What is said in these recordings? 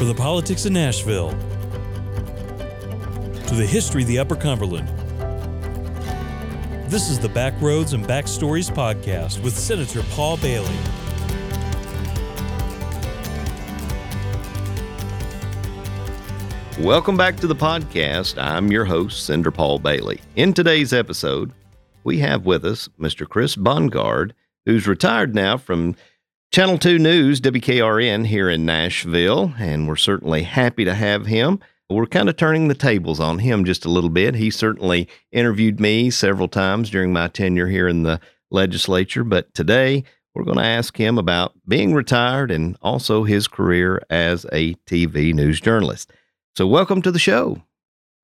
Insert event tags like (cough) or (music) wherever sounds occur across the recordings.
From the politics of Nashville to the history of the Upper Cumberland. This is the Backroads and Backstories podcast with Senator Paul Bailey. Welcome back to the podcast. I'm your host, Senator Paul Bailey. In today's episode, we have with us Mr. Chris Bundgaard, who's retired now from Channel 2 News, WKRN, here in Nashville, and we're certainly happy to have him. We're kind of turning the tables on him just a little bit. He certainly interviewed me several times during my tenure here in the legislature, but today we're going to ask him about being retired and also his career as a TV news journalist. So, welcome to the show.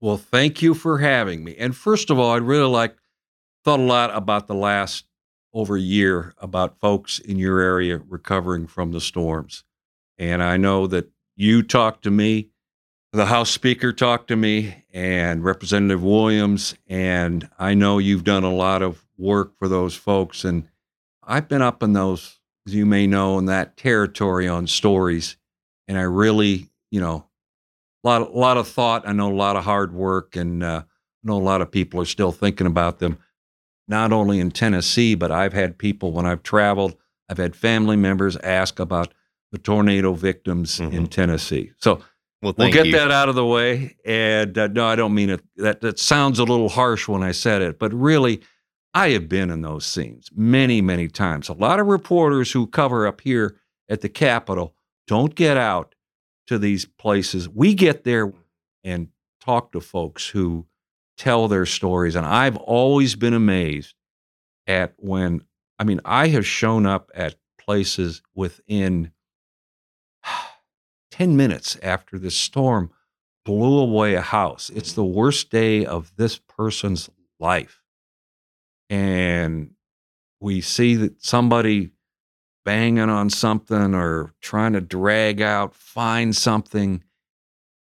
Well, thank you for having me. And first of all, I'd really like thought a lot about the last over a year about folks in your area recovering from the storms. And I know that you talked to me, the House Speaker talked to me, and Representative Williams. And I know you've done a lot of work for those folks. And I've been up in those, as you may know, in that territory on stories. And I really, you know, a lot, a lot of thought. I know a lot of hard work, and uh, I know a lot of people are still thinking about them not only in Tennessee, but I've had people when I've traveled, I've had family members ask about the tornado victims mm-hmm. in Tennessee. So well, we'll get you. that out of the way. And uh, no, I don't mean it. That that sounds a little harsh when I said it, but really, I have been in those scenes many, many times. A lot of reporters who cover up here at the Capitol don't get out to these places. We get there and talk to folks who tell their stories. And I've always been amazed at when, I mean, I have shown up at places within (sighs) 10 minutes after the storm blew away a house. It's the worst day of this person's life. And we see that somebody banging on something or trying to drag out, find something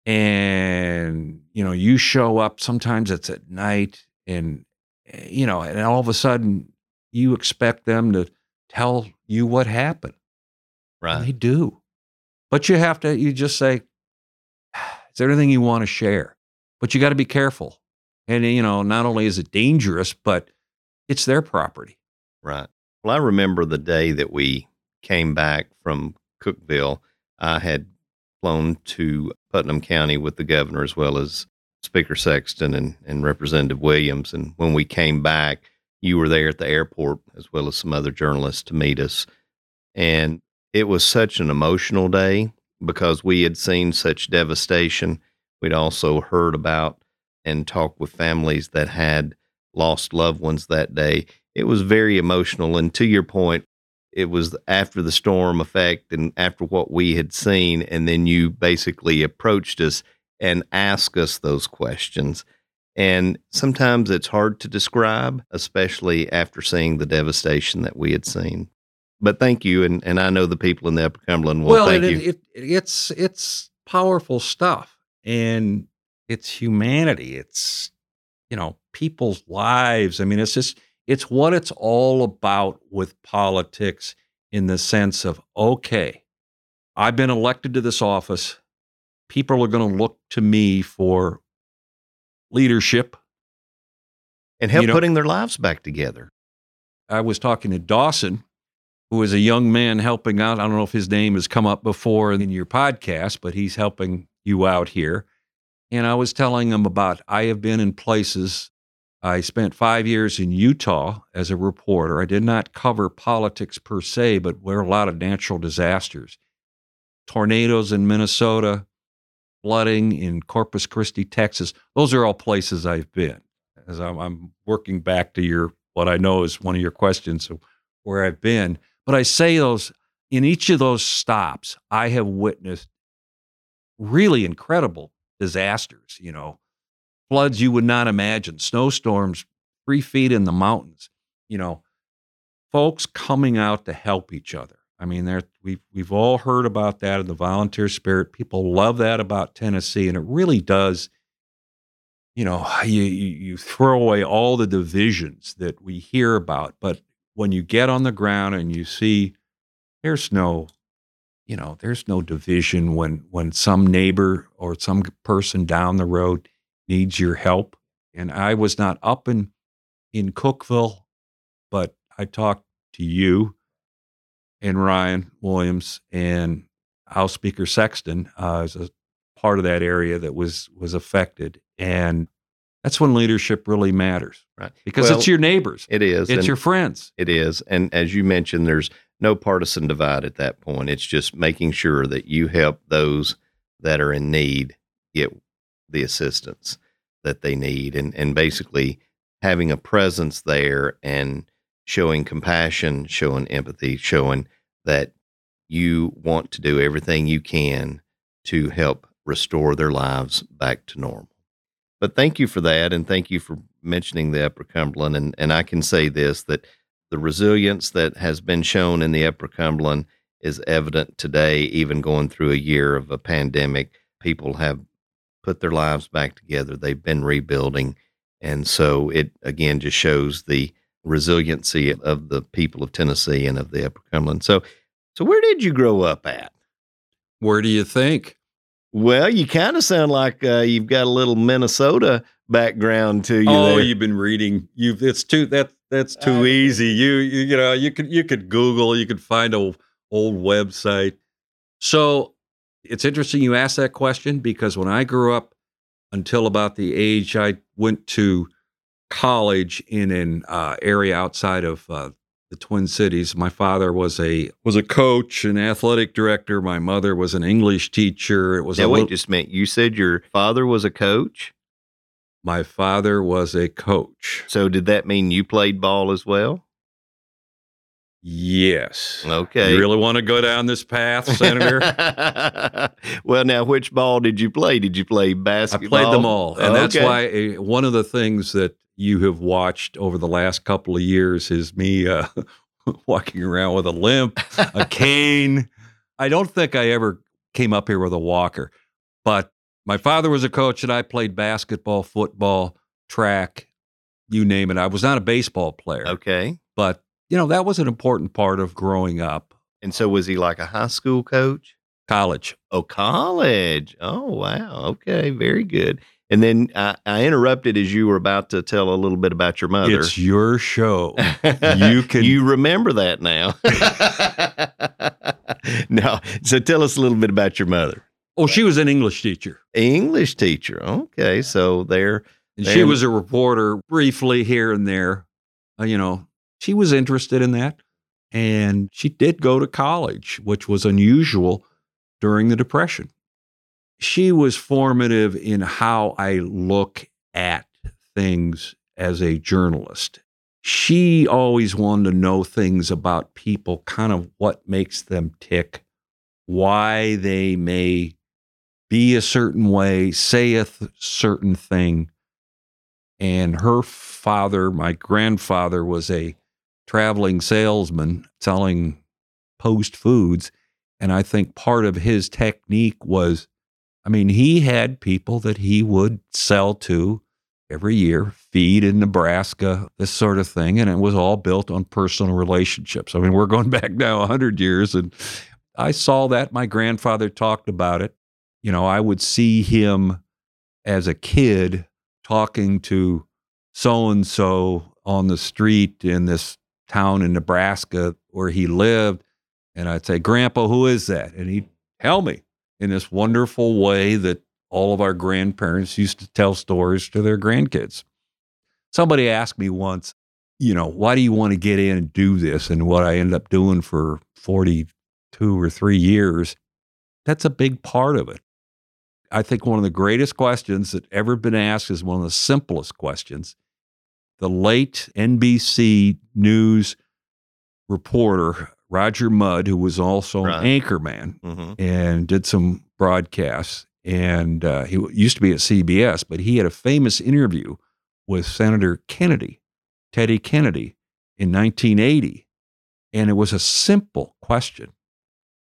and you know you show up sometimes it's at night and eh, you know and all of a sudden you expect them to tell you what happened. Right and they do. But you have to you just say is there anything you want to share? But you got to be careful. And you know not only is it dangerous but it's their property. Right. Well i remember the day that we came back from Cookeville. I had flown to Putnam County with the governor as well as Speaker Sexton and, and Representative Williams. And when we came back, you were there at the airport as well as some other journalists to meet us. And it was such an emotional day because we had seen such devastation. We'd also heard about and talked with families that had lost loved ones that day. It was very emotional. And to your point, it was after the storm effect and after what we had seen and then you basically approached us and asked us those questions. And sometimes it's hard to describe especially after seeing the devastation that we had seen. But thank you and, and i know the people in the upper cumberland will well thank it, you. it, it's it's powerful stuff and it's humanity. It's you know people's lives. I mean it's just it's what it's all about with politics in the sense of okay, I've been elected to this office. People are going to look to me for leadership and help you know, putting their lives back together. I was talking to Dawson, who is a young man helping out. I don't know if his name has come up before in your podcast, but he's helping you out here. And I was telling him about I have been in places I spent five years in Utah as a reporter. I did not cover politics per se, but where a lot of natural disasters, tornadoes in Minnesota, flooding in Corpus Christi, Texas. Those are all places I've been. As I'm, I'm working back to your what I know is one of your questions of where I've been, but I say those in each of those stops, I have witnessed really incredible disasters. You know, floods you would not imagine, snowstorms three feet in the mountains. You know, folks coming out to help each other. I mean, there we've we've all heard about that in the volunteer spirit. People love that about Tennessee, and it really does. You know, (sighs) you you throw away all the divisions that we hear about, but when you get on the ground and you see there's no you know, there's no division when when some neighbor or some person down the road needs your help. And I was not up in in Cookeville, but I talked to you and Ryan Williams and House Speaker Sexton uh, as a part of that area that was was affected, and that's when leadership really matters, Right. Because Well, it's your neighbors, It is. it's your friends. It is. And as you mentioned, there's no partisan divide at that point. It's just making sure that you help those that are in need get the assistance that they need and, and basically having a presence there and showing compassion, showing empathy, showing that you want to do everything you can to help restore their lives back to normal. But thank you for that, and thank you for mentioning the Upper Cumberland. And and I can say this that the resilience that has been shown in the Upper Cumberland is evident today, even going through a year of a pandemic. People have put their lives back together. They've been rebuilding, and so it again just shows the resiliency of the people of Tennessee and of the Upper Cumberland. So, so where did you grow up at? Where do you think? Well, you kind of sound like uh, you've got a little Minnesota background to you. oh, there. you've been reading. You've it's too that that's too I- easy. You, you you know you could you could Google. You could find a old website. So it's interesting you asked that question because when I grew up, until about the age I went to college in an uh, area outside of uh, the Twin Cities. My father was a was a coach, an athletic director. My mother was an English teacher. It was now, a wait little- just a minute. You said your father was a coach. my father was a coach. So did that mean you played ball as well? Yes. Okay. You really want to go down this path, Senator? (laughs) well, now, which ball did you play? Did you play basketball? I played them all. And that's why uh, one of the things that you have watched over the last couple of years is me uh, (laughs) walking around with a limp, a (laughs) cane. I don't think I ever came up here with a walker, but my father was a coach and I played basketball, football, track, you name it. I was not a baseball player, Okay. but you know, that was an important part of growing up. And so was he like a high school coach? College. Oh, college. Oh, wow. Okay. Very good. And then I, I interrupted as you were about to tell a little bit about your mother. It's your show. you (laughs) can- you remember that now. (laughs) no. So tell us a little bit about your mother. Oh, she was an English teacher. English teacher. Okay. So there. And she was a reporter briefly here and there. Uh, you know, she was interested in that. And she did go to college, which was unusual during the Depression. She was formative in how I look at things as a journalist. She always wanted to know things about people, kind of what makes them tick, why they may be a certain way, say a th- certain thing and her father, my grandfather, was a traveling salesman selling post foods. And I think part of his technique was, I mean, he had people that he would sell to every year, feed in Nebraska, this sort of thing. And it was all built on personal relationships. I mean, we're going (laughs) back now 100 years. And I saw that. My grandfather talked about it. You know, I would see him as a kid talking to so and so on the street in this town in Nebraska where he lived. And I'd say, Grandpa, who is that? And he'd tell me in this wonderful way that all of our grandparents used to tell stories to their grandkids. Somebody asked me once, you know, why do you want to get in and do this? And what I ended up doing for 42 or three years, that's a big part of it. I think one of the greatest questions that ever been asked is one of the simplest questions. The late NBC News reporter, Roger Mudd, who was also Right. an anchorman hmm and did some broadcasts, and uh, he used to be at CBS, but he had a famous interview with Senator Kennedy, Teddy Kennedy, in 1980. And it was a simple question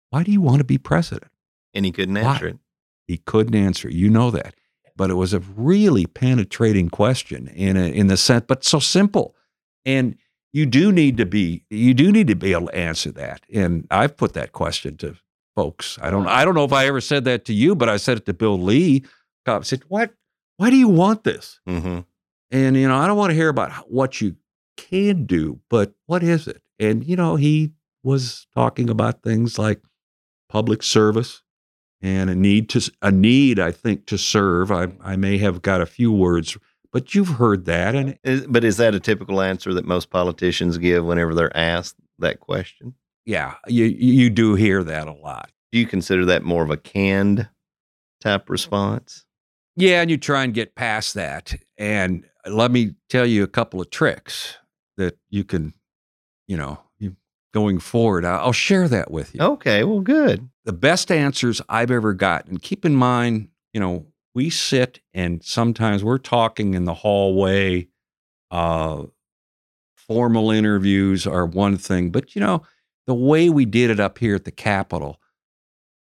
Why do you want to be president? And he couldn't Why? answer it. He couldn't answer. You know that. But it was a really penetrating question in a, in the sense, but so simple. And you do need to be you do need to be able to answer that. And I've put that question to folks. I don't I don't know if I ever said that to you, but I said it to Bill Lee. Cop said, "What? Why do you want this?" hmm And you know, I don't want to hear about what you can do, but what is it? And you know, he was talking about things like public service and a need to a need, I think, to serve. I I may have got a few words, but you've heard that, and Is, but is that a typical answer that most politicians give whenever they're asked that question? yeah, you you do hear that a lot. Do you consider that more of a canned type response? Yeah, and you try and get past that. And let me tell you a couple of tricks that you can, you know, going forward. I'll I'll share that with you. Okay, well, good. The best answers I've ever gotten. And Keep in mind, you know, we sit and sometimes we're talking in the hallway. Uh, formal interviews are one thing, but you know, the way we did it up here at the Capitol,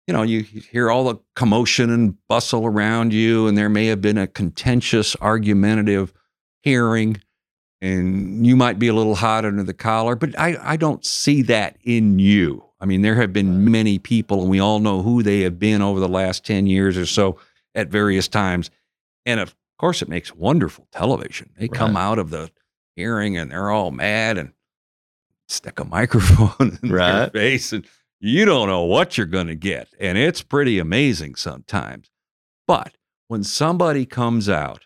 you know, you hear all the commotion and bustle around you, and there may have been a contentious, argumentative hearing, and you might be a little hot under the collar, but I, I don't see that in you. I mean, there have been many people, and we all know who they have been over the last 10 years or so at various times. And of course, it makes wonderful television. They come out of the hearing and they're all mad and stick a (laughs) microphone in their face, and you don't know what you're going to get. And it's pretty amazing sometimes. But when somebody comes out,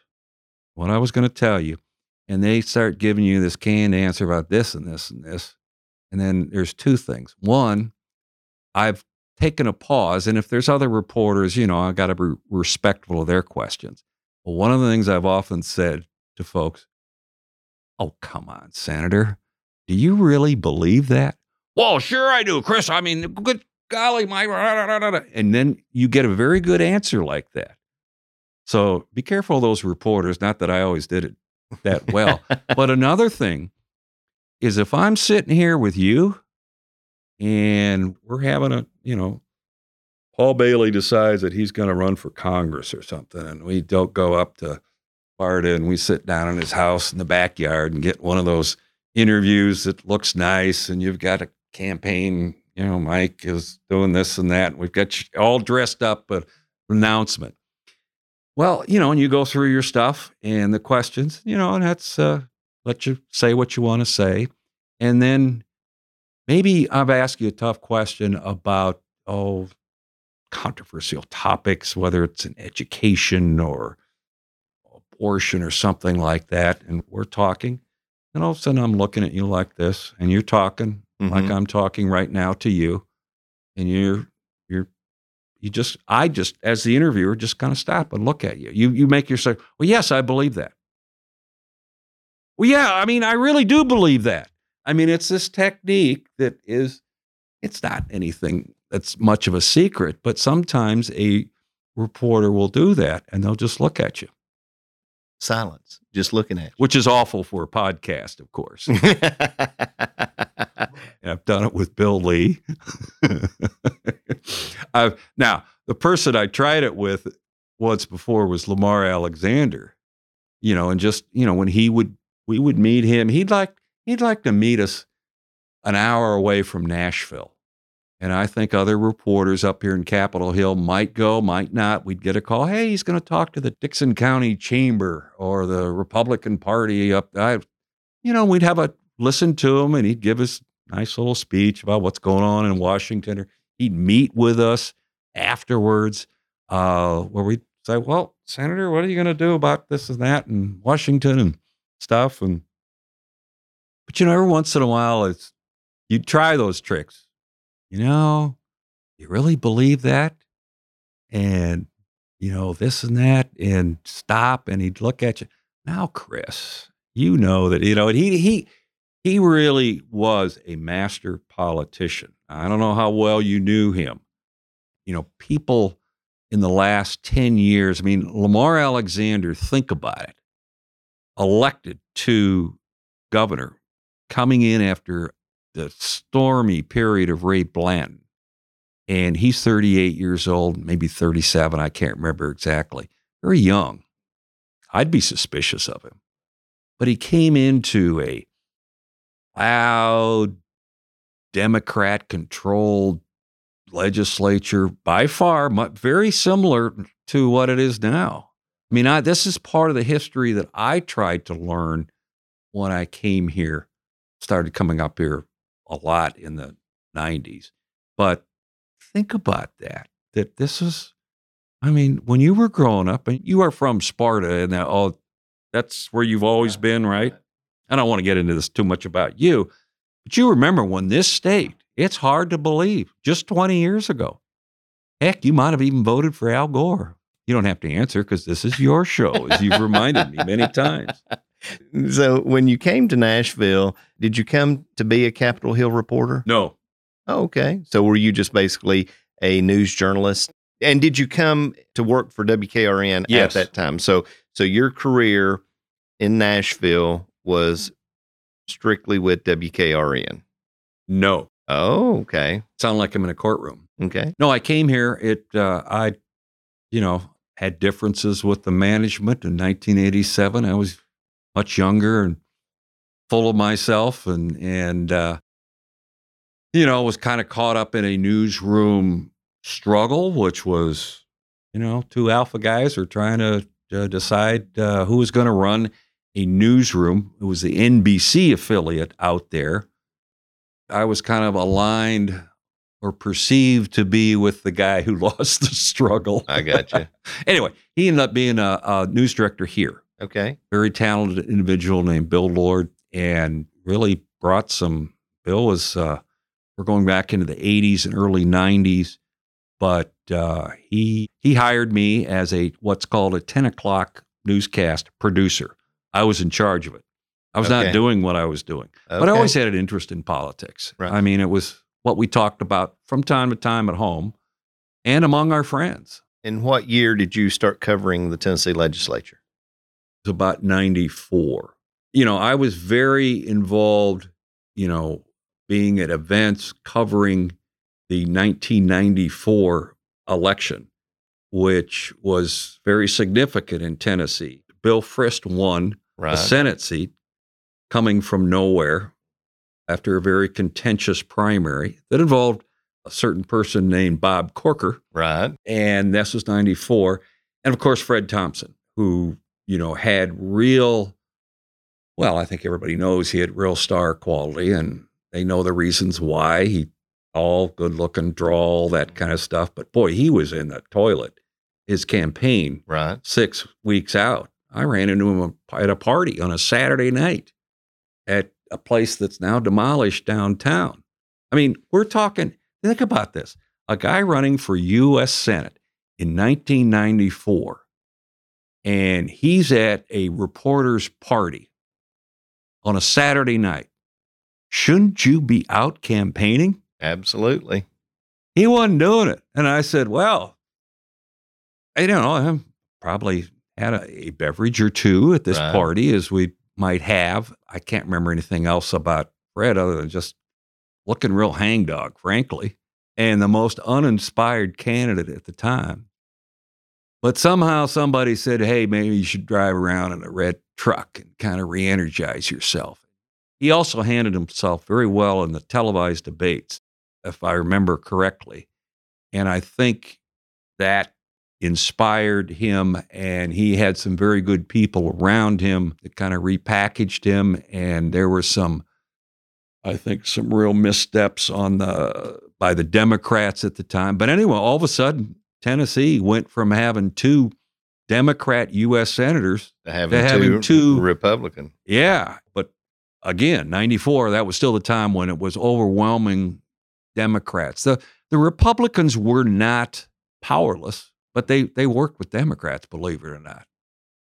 what I was going to tell you, and they start giving you this canned answer about this and this and this, and then there's two things. One, I've taken a pause, and if there's other reporters, you know, I got to be respectful of their questions. Well, one of the things I've often said to folks, "Oh, come on, Senator, do you really believe that?" Well, sure I do, Chris. I mean, good golly, my and then you get a very good answer like that. So be careful of those reporters. Not that I always did it that well, (laughs) but another thing is if I'm sitting here with you and we're having a, you know, Paul Bailey decides that he's going to run for Congress or something, and we don't go up to Florida and we sit down in his house in the backyard and get one of those interviews that looks nice, and you've got a campaign, you know, Mike is doing this and that, and we've got you all dressed up, but announcement. Well, you know, and you go through your stuff and the questions, you know, and that's uh, let you say what you want to say. And then maybe I've asked you a tough question about, oh, controversial topics, whether it's in education or abortion or something like that. And we're talking. And all of a sudden I'm looking at you like this, and you're talking like Mhm. I'm talking right now to you. And you're, you're, you just, I just, as the interviewer, just kind of stop and look at you. You, you make yourself, well, yes, I believe that. Well, yeah, I mean, I really do believe that. I mean, it's this technique that is, it's not anything that's much of a secret, but sometimes a reporter will do that and they'll just look at you, Silence. Just looking at you. which is awful for a podcast, of course. And (laughs) I've done it with Bill Lee. (laughs) I've, now, the person I tried it with once before was Lamar Alexander. You know, and just you know when he would we would meet him, he'd like he'd like to meet us an hour away from Nashville. And I think other reporters up here in Capitol Hill might go, might not. We'd get a call. Hey, he's going to talk to the Dickson County Chamber or the Republican Party up. I, you know, we'd have a listen to him, and he'd give us a nice little speech about what's going on in Washington. Or he'd meet with us afterwards, uh, where we'd say, "Well, Senator, what are you going to do about this and that in Washington and stuff?" And but you know, every once in a while, it's you try those tricks. You know, you really believe that, and you know this and that, and stop, and he'd look at you. Now, Chris, you know that you know he he he really was a master politician. I don't know how well you knew him. You know, people in the last 10 years, I mean, Lamar Alexander, think about it, elected to governor, coming in after the stormy period of Ray Blanton. And he's 38 years old, maybe 37, I can't remember exactly. Very young. I'd be suspicious of him. But he came into a loud, Democrat controlled legislature by far very similar to what it is now. I mean, I, this is part of the history that I tried to learn when I came here, started coming up here a lot in the 90s. But think about that, that this is, I mean, when you were growing up, and you are from Sparta, and that, oh, that's where you've always been, right? I don't want to get into this too much about you, but you remember when this state, it's hard to believe, just 20 years ago. Heck, you might have even voted for Al Gore. You don't have to answer because this is your show, as you've reminded me many times. (laughs) So when you came to Nashville, did you come to be a Capitol Hill reporter? No, Oh, okay. So were you just basically a news journalist? And did you come to work for WKRN Yes. at that time? So so your career in Nashville was strictly with WKRN. no. Oh, okay. Sound like I'm in a courtroom. Okay. No, I came here. It, uh, I, you know, had differences with the management in 1987. I was much younger and full of myself, and and uh, you know, was kind of caught up in a newsroom struggle, which was, you know, two alpha guys are trying to uh, decide uh, who was going to run a newsroom. It was the NBC affiliate out there. I was kind of aligned or perceived to be with the guy who (laughs) lost the struggle. I got you. (laughs) anyway, he ended up being a, a news director here. Okay. Very talented individual named Bill Lord, and really brought some. Bill was uh, we're going back into the '80s and early '90s, but uh, he he hired me as a what's called a 10 o'clock newscast producer. I was in charge of it. I was Okay. not doing what I was doing. But I always had an interest in politics. Right. I mean, it was what we talked about from time to time at home and among our friends. In what year did you start covering the Tennessee legislature? It was about 94. You know, I was very involved, you know, being at events covering the 1994 election, which was very significant in Tennessee. Bill Frist won Right. a Senate seat coming from nowhere after a very contentious primary that involved a certain person named Bob Corker, Right. and this was 94. And of course, Fred Thompson, who, you know, had real, well, I think everybody knows he had real star quality, and they know the reasons why. He all good looking, draw, all that kind of stuff. But boy, he was in the toilet. His campaign Right. six weeks out. I ran into him at a party on a Saturday night at a place that's now demolished downtown. I mean, we're talking, think about this a guy running for U.S. Senate in 1994, and he's at a reporter's party on a Saturday night. Shouldn't you be out campaigning? Absolutely. he wasn't doing it. And I said, well, I don't know. I probably had a, a beverage or two at this Right. party as we might have. I can't remember anything else about Fred other than just looking real hangdog, frankly, and the most uninspired candidate at the time. But somehow somebody said, hey, maybe you should drive around in a red truck and kind of re energize yourself. He also handled himself very well in the televised debates if I remember correctly. And I think that inspired him, and he had some very good people around him that kind of repackaged him. And there were some, I think, some real missteps on the by the Democrats at the time. But anyway, all of a sudden, Tennessee went from having two Democrat U.S. senators To having, To having two, two- Republican. yeah, but again, 94, that was still the time when it was overwhelming Democrats. The the Republicans were not powerless, but they they worked with Democrats, believe it or not.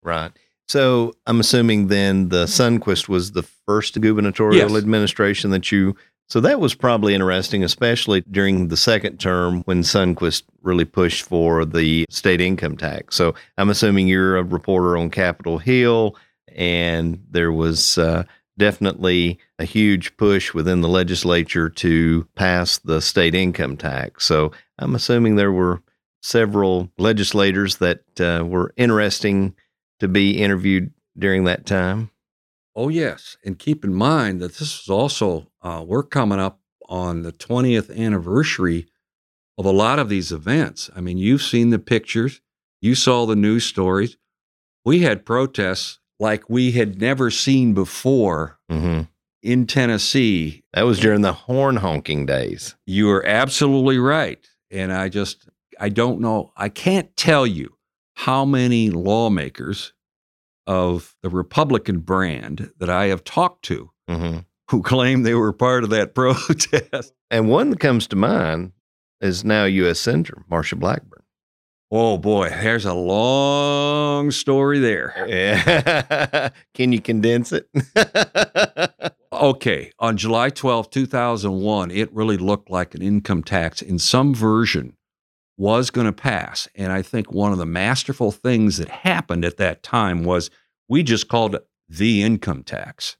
Right. So I'm assuming then the Sundquist was the first gubernatorial Yes. administration that you. So that was probably interesting, especially during the second term when Sundquist really pushed for the state income tax. So I'm assuming you're a reporter on Capitol Hill, and there was uh, definitely a huge push within the legislature to pass the state income tax. So I'm assuming there were several legislators that uh, were interesting to be interviewed during that time. Oh yes, and keep in mind that this is also uh, we're coming up on the 20th anniversary of a lot of these events. I mean, you've seen the pictures, you saw the news stories. We had protests like we had never seen before hmm in Tennessee. That was during the horn honking days. You are absolutely right. And I just, I don't know, I can't tell you how many lawmakers of the Republican brand that I have talked to hmm who (laughs) claim they were part of that (laughs) protest. And one that comes to mind is now U.S. Senator Marsha Blackburn. Oh boy, there's a long story there. Yeah. (laughs) Can you condense it? Okay, on July 12, 2001, it really looked like an income tax in some version was going to pass. And I think one of the masterful things that happened at that time was we just called it the income tax.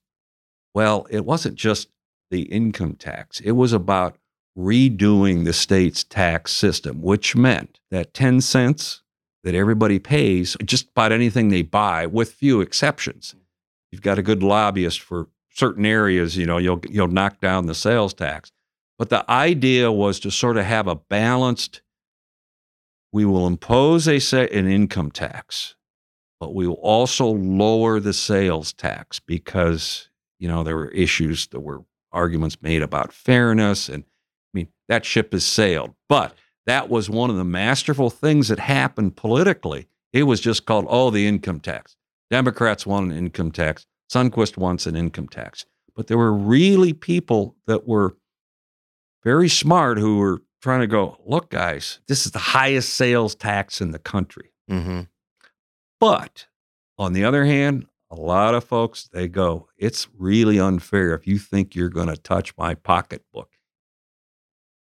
Well, it wasn't just the income tax, it was about redoing the state's tax system, which meant that 10 cents that everybody pays just about anything they buy, with few exceptions. You've got a good lobbyist for certain areas, you know, you'll you'll knock down the sales tax. But the idea was to sort of have a balanced we will impose a say, an income tax, but we will also lower the sales tax because, you know, there were issues there were arguments made about fairness and I mean, that ship has sailed. But that was one of the masterful things that happened politically. It was just called, oh, the income tax. Democrats want an income tax. Sundquist wants an income tax. But there were really people that were very smart who were trying to go, look, guys, this is the highest sales tax in the country. hmm But on the other hand, a lot of folks, they go, it's really unfair if you think you're going to touch my pocketbook.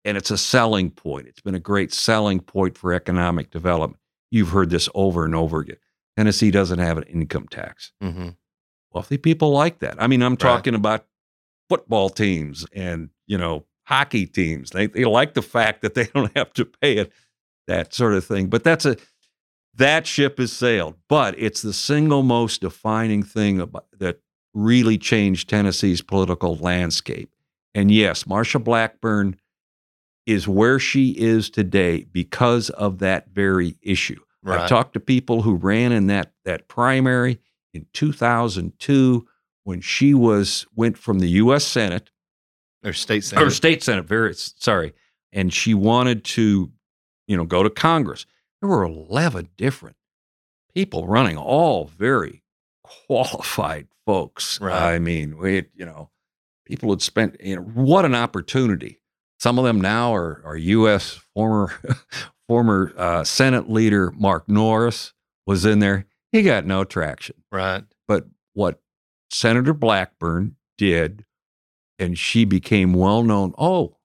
And it's a selling point. It's been a great selling point for economic development. You've heard this over and over again. Tennessee doesn't have an income tax. hmm Wealthy people like that. I mean, I'm Right. talking about football teams and, you know, hockey teams. They, they like the fact that they (laughs) don't have to pay it, that sort of thing. But that's a, that ship has sailed. But it's the single most defining thing about, that really changed Tennessee's political landscape. And yes, Marsha Blackburn is where she is today because of that very issue. I've talked to people who ran in that that primary in 2002 when she was went from the U.S. Senate Or state or state Senate, very sorry, and she wanted to, you know, go to Congress. There were 11 different people running, all very qualified folks. Right. I mean, we, you know, people had spent, you know, what an opportunity. Some of them now are, are U.S. former (laughs) former uh, Senate leader Mark Norris was in there. He got no traction. Right. But what Senator Blackburn did, and she became well known. Oh,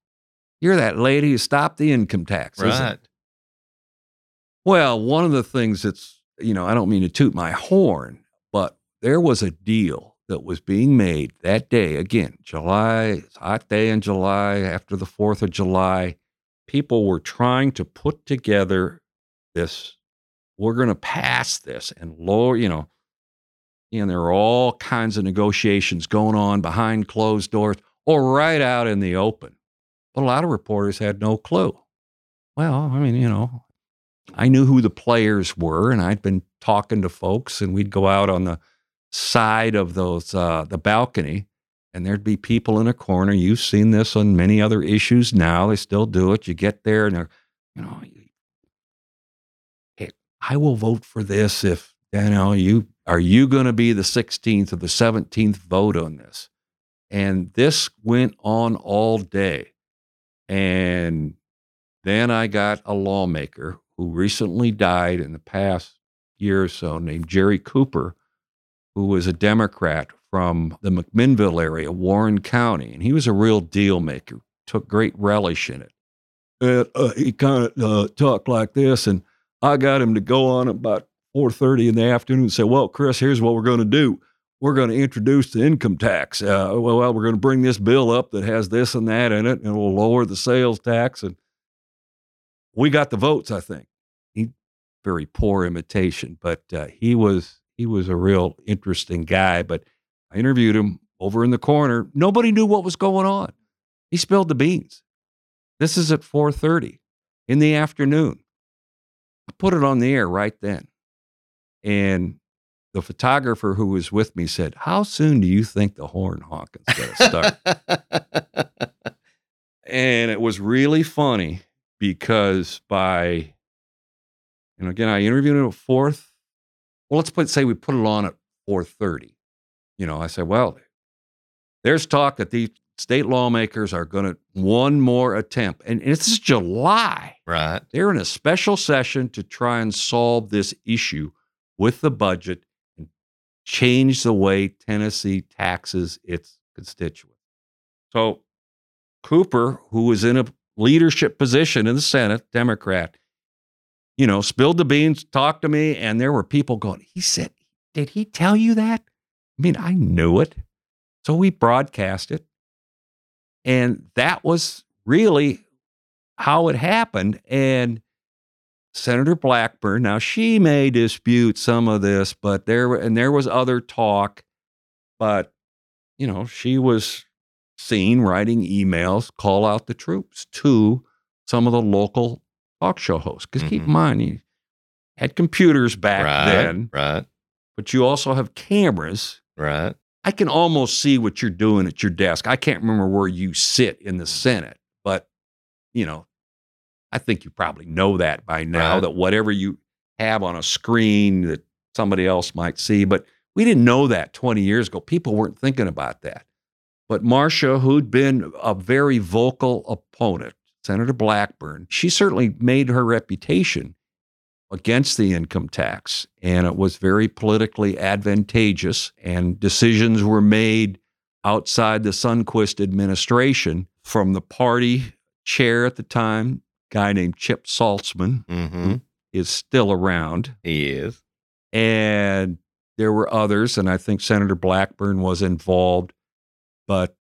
you're that lady who stopped the income tax. Right. Well, one of the things that's, you know, I don't mean to toot my horn, but there was a deal that was being made that day. Again, July, it's hot day in July after the 4th of July. People were trying to put together this, we're going to pass this and lower, you know, and there were all kinds of negotiations going on behind closed doors or right out in the open. But a lot of reporters had no clue. Well, I mean, you know, I knew who the players were, and I'd been talking to folks, and we'd go out on the side of those uh, the balcony, and there'd be people in a corner. You've seen this on many other issues. Now they still do it. You get there, and they're, you know, hey, I will vote for this if you know you are you going to be the 16th or the 17th vote on this, and this went on all day, and then I got a lawmaker who recently died in the past year or so named Jerry Cooper, who was a Democrat from the McMinnville area, Warren County. And he was a real deal maker, took great relish in it. And uh, he kind of uh, talked like this, and I got him to go on about 4.30 in the afternoon and say, well, Chris, here's what we're going to do. We're going to introduce the income tax. Uh, well, we're going to bring this bill up that has this and that in it, and we'll lower the sales tax. And we got the votes, I think. He very poor imitation, but uh, he was he was a real interesting guy. But I interviewed him over in the corner. Nobody knew what was going on. He spilled the beans. This is at 4:30. in the afternoon. I put it on the air right then. And the photographer who was with me said, How soon do you think the horn honking is going to start? (laughs) and it was really funny because by, and again, I interviewed him at fourth. Well, let's put say we put it on at 4:30. You know, I said, well, there's talk that these state lawmakers are going to one more attempt, and it's July. Right. They're in a special session to try and solve this issue with the budget and change the way Tennessee taxes its constituents. So Cooper, who was in a leadership position in the Senate, Democrat, you know, spilled the beans, talked to me, and there were people going, he said, Did he tell you that? I mean, I knew it. So we broadcast it. And that was really how it happened. And Senator Blackburn, now she may dispute some of this, but there and there was other talk, but you know, she was seen writing emails, call out the troops to some of the local talk show hosts. Because keep in Mhm. mind, you had computers back right. then, Right. but you also have cameras. Right. I can almost see what you're doing at your desk. I can't remember where you sit in the Senate, but you know, I think you probably know that by now Right. that whatever you have on a screen that somebody else might see, but we didn't know that 20 years ago. People weren't thinking about that. But Marsha, who'd been a very vocal opponent, Senator Blackburn, she certainly made her reputation against the income tax. And it was very politically advantageous. And decisions were made outside the Sundquist administration from the party chair at the time, guy named Chip Saltsman, Mm-hmm. is still around. He is. And there were others, and I think Senator Blackburn was involved, but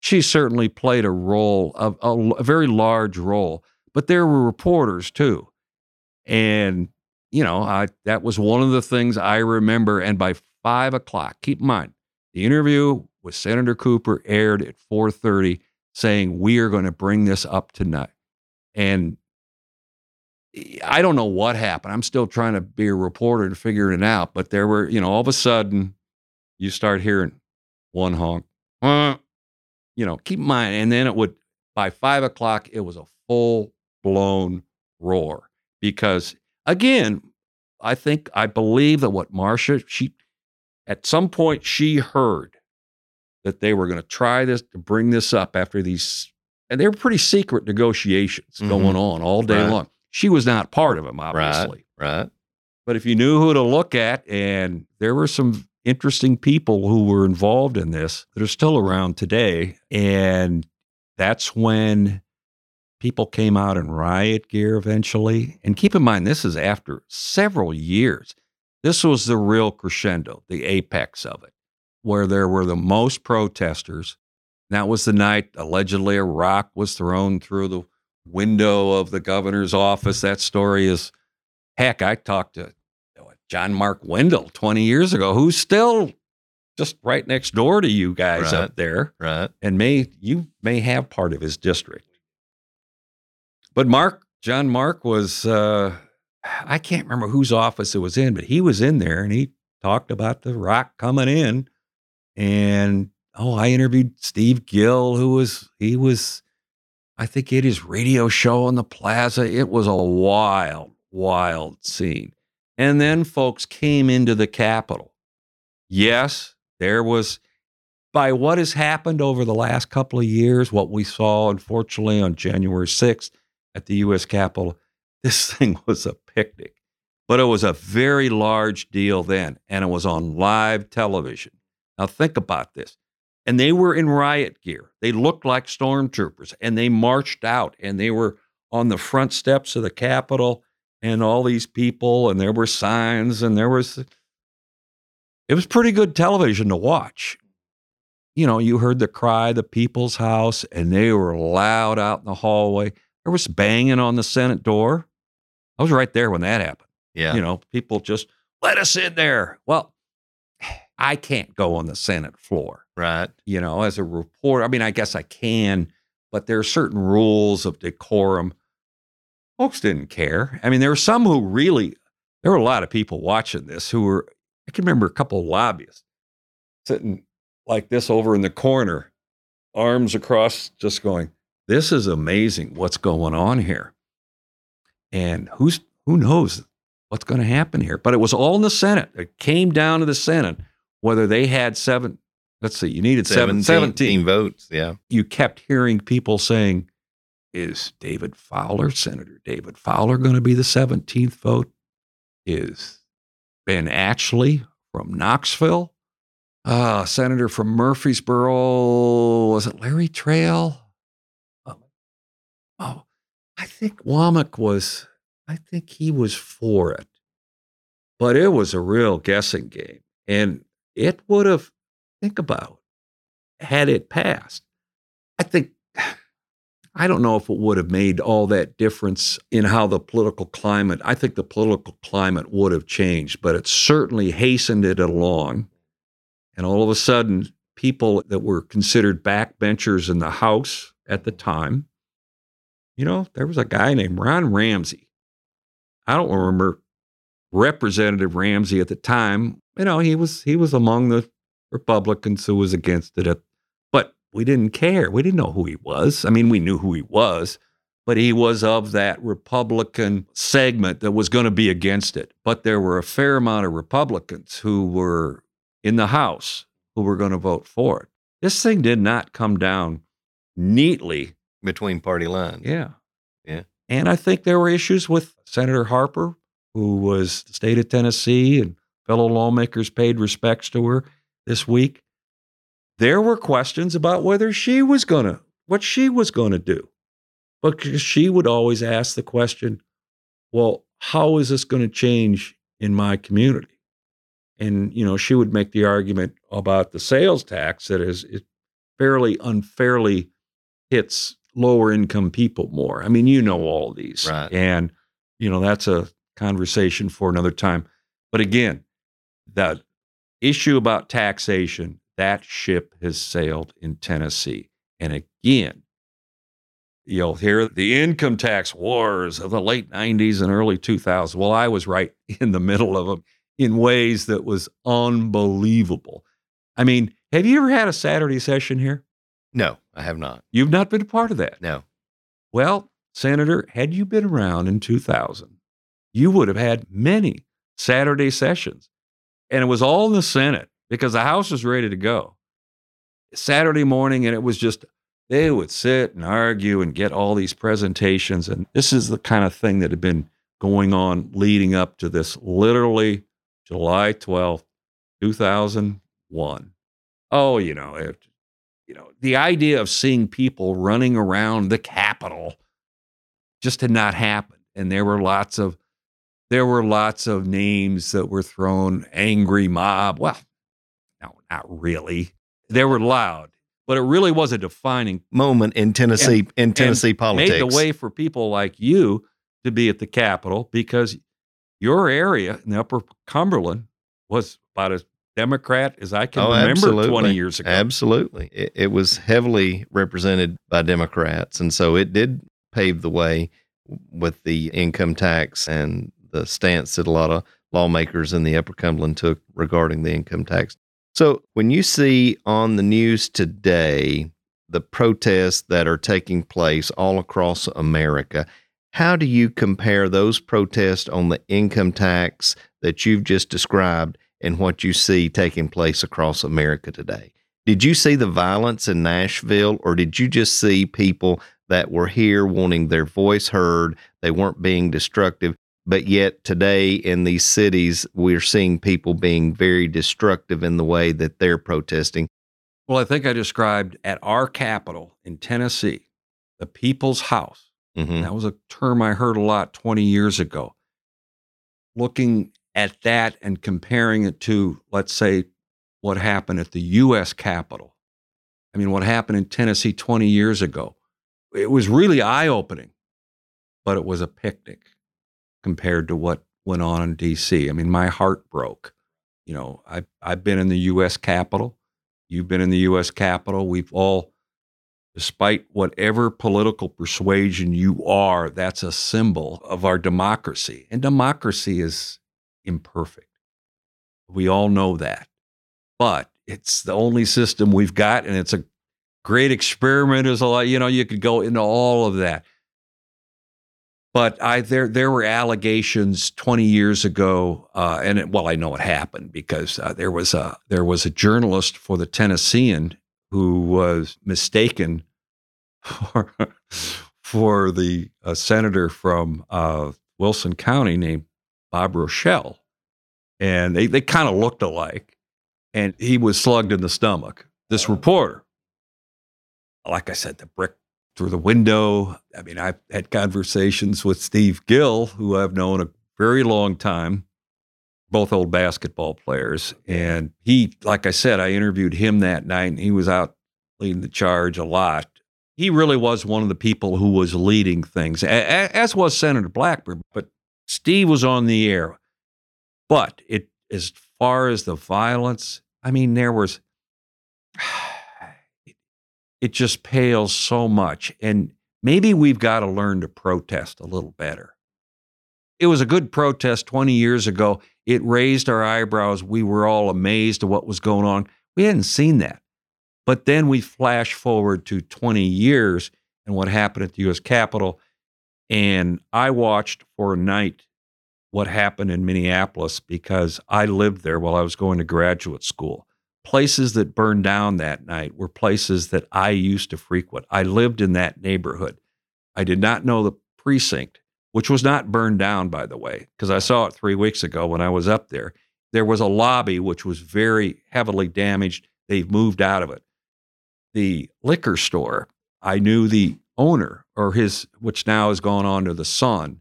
she certainly played a role, a, a, a very large role. But there were reporters too. And, you know, I, that was one of the things I remember. And by five o'clock, keep in mind, the interview with Senator Cooper aired at 4:30, saying we are going to bring this up tonight. And I don't know what happened. I'm still trying to be a reporter and figuring it out. But there were, you know, all of a sudden, you start hearing one honk, you know, keep in mind. And then it would, by five o'clock, it was a full blown roar because, again, I think, I believe that what Marsha, she, at some point, she heard that they were going to try this to bring this up after these, and they were pretty secret negotiations Mhm. going on all day Right. long. She was not part of them, obviously. Right. Right. But if you knew who to look at, and there were some interesting people who were involved in this that are still around today. And that's when people came out in riot gear eventually. And keep in mind, this is after several years. This was the real crescendo, the apex of it, where there were the most protesters. That was the night allegedly a rock was thrown through the window of the governor's office. That story is heck. I talked to John Mark Windle 20 years ago, who's still just right next door to you guys Right. up there, Right. and may you may have part of his district. But Mark, John Mark was uh, I can't remember whose office it was in, but he was in there and he talked about the rock coming in. And oh, I interviewed Steve Gill, who was he was I think he had his radio show on the plaza. It was a wild, wild scene. And then folks came into the Capitol. Yes, there was, by what has happened over the last couple of years, what we saw, unfortunately, on January 6th at the U.S. Capitol, (laughs) this thing was a picnic. But it was a very large deal then, and it was on live television. Now, think about this and they were in riot gear. They looked like stormtroopers and they marched out and they were on the front steps of the Capitol and all these people and there were signs and there was it was pretty good television to watch. You know, you heard the cry, the people's house, and they were loud out in the hallway. There was banging on the Senate door. I was right there when that happened. Yeah. You know, people just let us in there. Well, I can't go on the Senate floor right. you know, as a reporter. I mean, I guess I can, but there are certain rules of decorum. folks didn't care. I mean, there were some who really, there were a lot of people watching this who were, I can remember a couple of lobbyists sitting like this over in the corner, arms across, just going, this is amazing what's going on here. And who's, who knows what's going to happen here? But it was all in the Senate. It came down to the Senate, whether they had seven, let's see, you needed 17, 17. 17 votes. Yeah. You kept hearing people saying, is David Fowler, Senator David Fowler, going to be the 17th vote? Is Ben Atchley from Knoxville? Uh, Senator from Murfreesboro, was it Larry Trail? Oh, oh, I think Womack was, I think he was for it. But it was a real guessing game. And it would have, think about, had it passed. I think I don't know if it would have made all that difference in how the political climate, I think the political climate would have changed, but it certainly hastened it along. And all of a sudden, people that were considered backbenchers in the House at the time, you know, there was a guy named Ron Ramsey. I don't remember Representative Ramsey at the time. You know, he was he was among the Republicans who was against it at we didn't care. We didn't know who he was. I mean, we knew who he was, but he was of that Republican segment that was going to be against it. But there were a fair amount of Republicans who were in the House who were going to vote for it. This thing did not come down neatly between party lines. Yeah. Yeah. And I think there were issues with Senator Harper, who was the state of Tennessee, and fellow lawmakers paid respects to her this week there were questions about whether she was going to, what she was going to do. Because she would always ask the question, well, how is this going to change in my community? And, you know, she would make the argument about the sales tax that is it fairly unfairly hits lower income people more. I mean, you know all these. Right. And, you know, that's a conversation for another time. But again, that issue about taxation that ship has sailed in Tennessee. And again, you'll hear the income tax wars of the late 90s and early 2000s. Well, I was right (laughs) in the middle of them in ways that was unbelievable. I mean, have you ever had a Saturday session here? No, I have not. You've not been a part of that? No. Well, Senator, had you been around in 2000, you would have had many Saturday sessions. And it was all in the Senate because the house was ready to go. Saturday morning, and it was just, they would sit and argue and get all these presentations. And this is the kind of thing that had been going on leading up to this literally July 12th, 2001. Oh, you know, it, you know, the idea of seeing people running around the Capitol just had not happened. And there were lots of there were lots of names that were thrown angry mob. Well, no, not really. They were loud, but it really was a defining moment in Tennessee and, in Tennessee politics. Made the way for people like you to be at the Capitol because your area in the Upper Cumberland was about as Democrat as I can oh, remember absolutely. 20 years ago. Absolutely. It, it was heavily represented by Democrats. And so it did pave the way with the income tax and the stance that a lot of lawmakers in the Upper Cumberland took regarding the income tax. So, when you see on the news today the protests that are taking place all across America, how do you compare those protests on the income tax that you've just described and what you see taking place across America today? Did you see the violence in Nashville, or did you just see people that were here wanting their voice heard? They weren't being destructive. But yet, today in these cities, we're seeing people being very destructive in the way that they're protesting. Well, I think I described at our capital in Tennessee, the People's House. Mm-hmm. That was a term I heard a lot 20 years ago. Looking at that and comparing it to, let's say, what happened at the U.S. Capitol. I mean, what happened in Tennessee 20 years ago. It was really eye opening, but it was a picnic compared to what went on in D.C. I mean, my heart broke. You know, I I've been in the U.S. Capitol. You've been in the U.S. Capitol. We've all despite whatever political persuasion you are, that's a symbol of our democracy. And democracy is imperfect. We all know that. But it's the only system we've got, and it's a great experiment. There's a lot, you know, you could go into all of that. But I there there were allegations 20 years ago, uh, and it, well, I know it happened because uh, there was a there was a journalist for the Tennessean who was mistaken for for the uh, senator from uh, Wilson County named Bob Rochelle, and they they kind of looked alike, and he was slugged in the stomach. This reporter, like I said, the brick through the window. I mean, I've had conversations with Steve Gill, who I've known a very long time, both old basketball players. And he, like I said, I interviewed him that night, and he was out leading the charge a lot. He really was one of the people who was leading things, as was Senator Blackburn. But Steve was on the air. But it, as far as the violence, I mean, there was it just pales so much. And maybe we've got to learn to protest a little better. It was a good protest 20 years ago. It raised our eyebrows. We were all amazed at what was going on. We hadn't seen that. But then we flash forward to 20 years and what happened at the US Capitol. And I watched for a night what happened in Minneapolis because I lived there while I was going to graduate school places that burned down that night were places that I used to frequent. I lived in that neighborhood. I did not know the precinct, which was not burned down, by the way, because I saw it three weeks ago when I was up there. There was a lobby which was very heavily damaged. They've moved out of it. The liquor store, I knew the owner or his, which now has gone on to the son,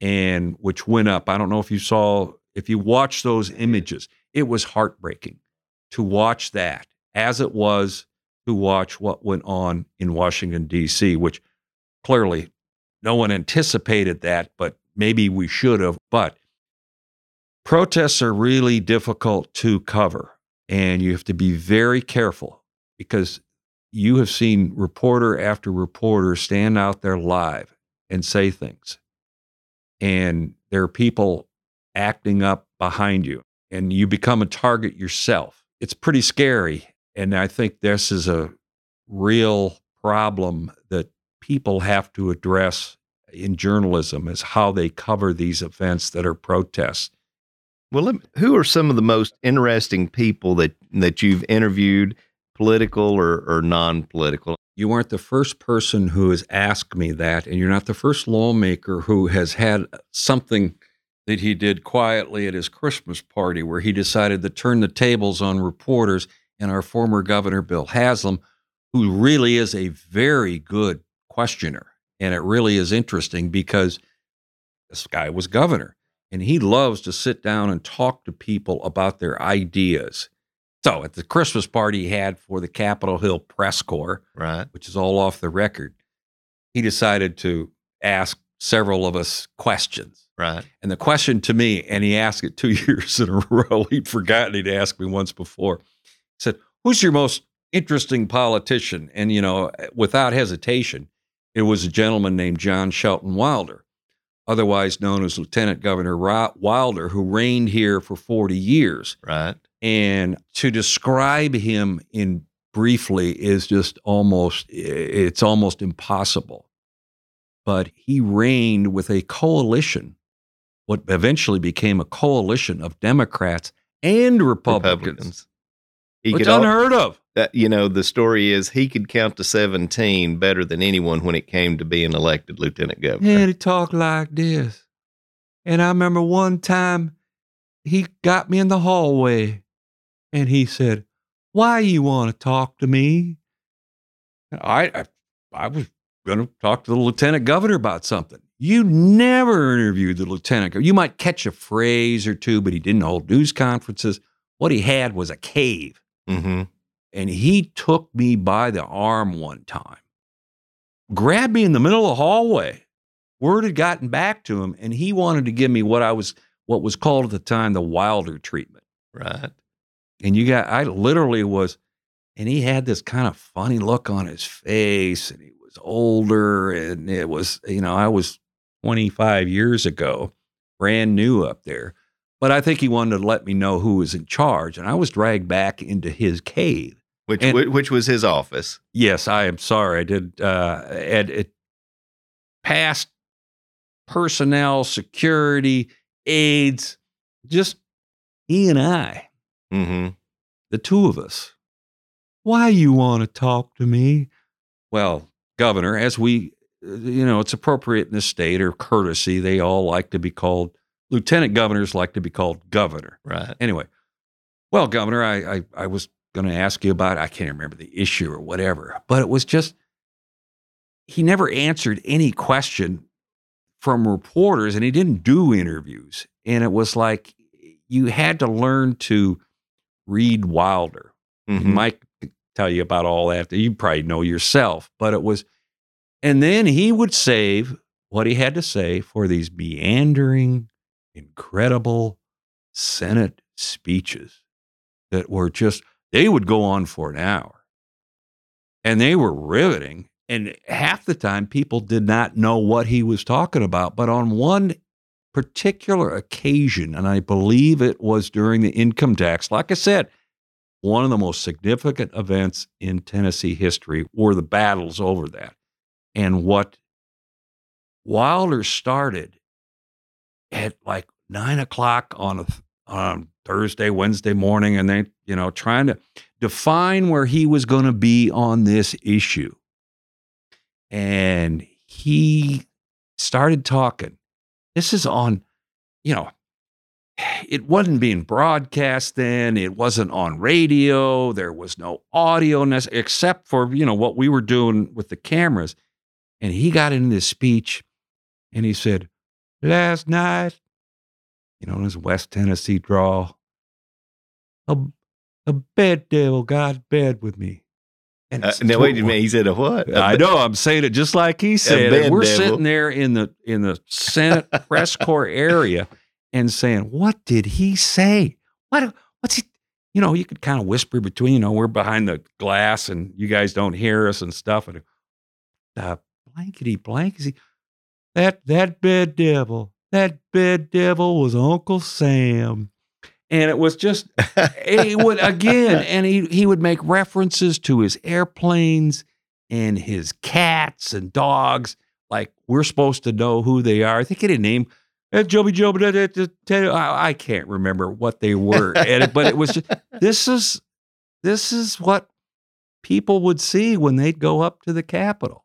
and which went up. I don't know if you saw, if you watched those images, it was heartbreaking to watch that as it was to watch what went on in Washington, D.C., which clearly no one anticipated that, but maybe we should have. But protests are really difficult to cover, and you have to be very careful because you have seen reporter after reporter stand out there live and say things. And there are people acting up behind you, and you become a target yourself it's pretty scary. And I think this is a real problem that people have to address in journalism is how they cover these events that are protests. Well, who are some of the most interesting people that that you've interviewed, political or, or non-political? You aren't the first person who has asked me that, and you're not the first lawmaker who has had something that he did quietly at his Christmas party, where he decided to turn the tables on reporters and our former governor, Bill Haslam, who really is a very good questioner. And it really is interesting because this guy was governor and he loves to sit down and talk to people about their ideas. So at the Christmas party he had for the Capitol Hill Press Corps, right, which is all off the record, he decided to ask several of us questions. Right. And the question to me, and he asked it two (laughs) years in a row, he'd forgotten he'd asked me once before. He said, Who's your most interesting politician? And, you know, without hesitation, it was a gentleman named John Shelton Wilder, otherwise known as Lieutenant Governor Wilder, who reigned here for 40 years. Right. And to describe him in briefly is just almost, it's almost impossible. But he reigned with a coalition what eventually became a coalition of Democrats and Republicans. Republicans. He which unheard of. That you know, the story is he could count to seventeen better than anyone when it came to being elected lieutenant governor. And he talked like this. And I remember one time he got me in the hallway and he said, Why you want to talk to me? I, I I was gonna talk to the lieutenant governor about something. You never interviewed the lieutenant. You might catch a phrase or two, but he didn't hold news conferences. What he had was a cave. Mm-hmm. And he took me by the arm one time, grabbed me in the middle of the hallway. Word had gotten back to him, and he wanted to give me what I was, what was called at the time the Wilder treatment. Right. And you got, I literally was, and he had this kind of funny look on his face, and he was older, and it was you know I was 25 years ago, brand new up there. But I think he wanted to let me know who was in charge, and I was dragged back into his cave. Which And- which was his office. Yes, I am sorry. I did. Uh, and it past personnel, security, aides, just he and I, Mm-hmm. the two of us. Why you want to talk to me? Well, Governor, as we, you know, it's appropriate in this state or courtesy. They all like to be called lieutenant governors. Like to be called governor. Right. Anyway, well, Governor, I I, I was going to ask you about. I can't remember the issue or whatever, but it was just he never answered any question from reporters, and he didn't do interviews. And it was like you had to learn to read Wilder. Mhm. Mike could tell you about all that. You probably know yourself, but it was, and then he would save what he had to say for these meandering, incredible Senate speeches that were just, they would go on for an hour and they were riveting. And half the time, people did not know what he was talking about. But on one particular occasion, and I believe it was during the income tax, like I said, one of the most significant events in Tennessee history were the battles over that. And what Wilder started at like nine o'clock on a on Thursday, Wednesday morning, and they, you know, trying to define where he was going to be on this issue. And he started talking. This is on, you know, it wasn't being broadcast then. It wasn't on radio. There was no audio except for, you know, what we were doing with the cameras. And he got into this speech and he said, Last night, you know, in his West Tennessee drawl, a, a bed devil got in bed with me. And Uh, now wait a minute. He said a what? A I (laughs) know. I'm saying it just like he said. it. We're devil. sitting there in the in the Senate (laughs) press corps area and saying, "What did he say? What? What's he?" You know, you could kind of whisper between. You know, we're behind the glass and you guys don't hear us and stuff. And uh, blankety blankety, that that bed devil, that bed devil was Uncle Sam, and it was just he would again, and he he would make references to his airplanes and his cats and dogs. Like we're supposed to know who they are. I think he didn't name eh, Joby Joby. I can't remember what they were, it, but it was just, this is this is what people would see when they'd go up to the Capitol,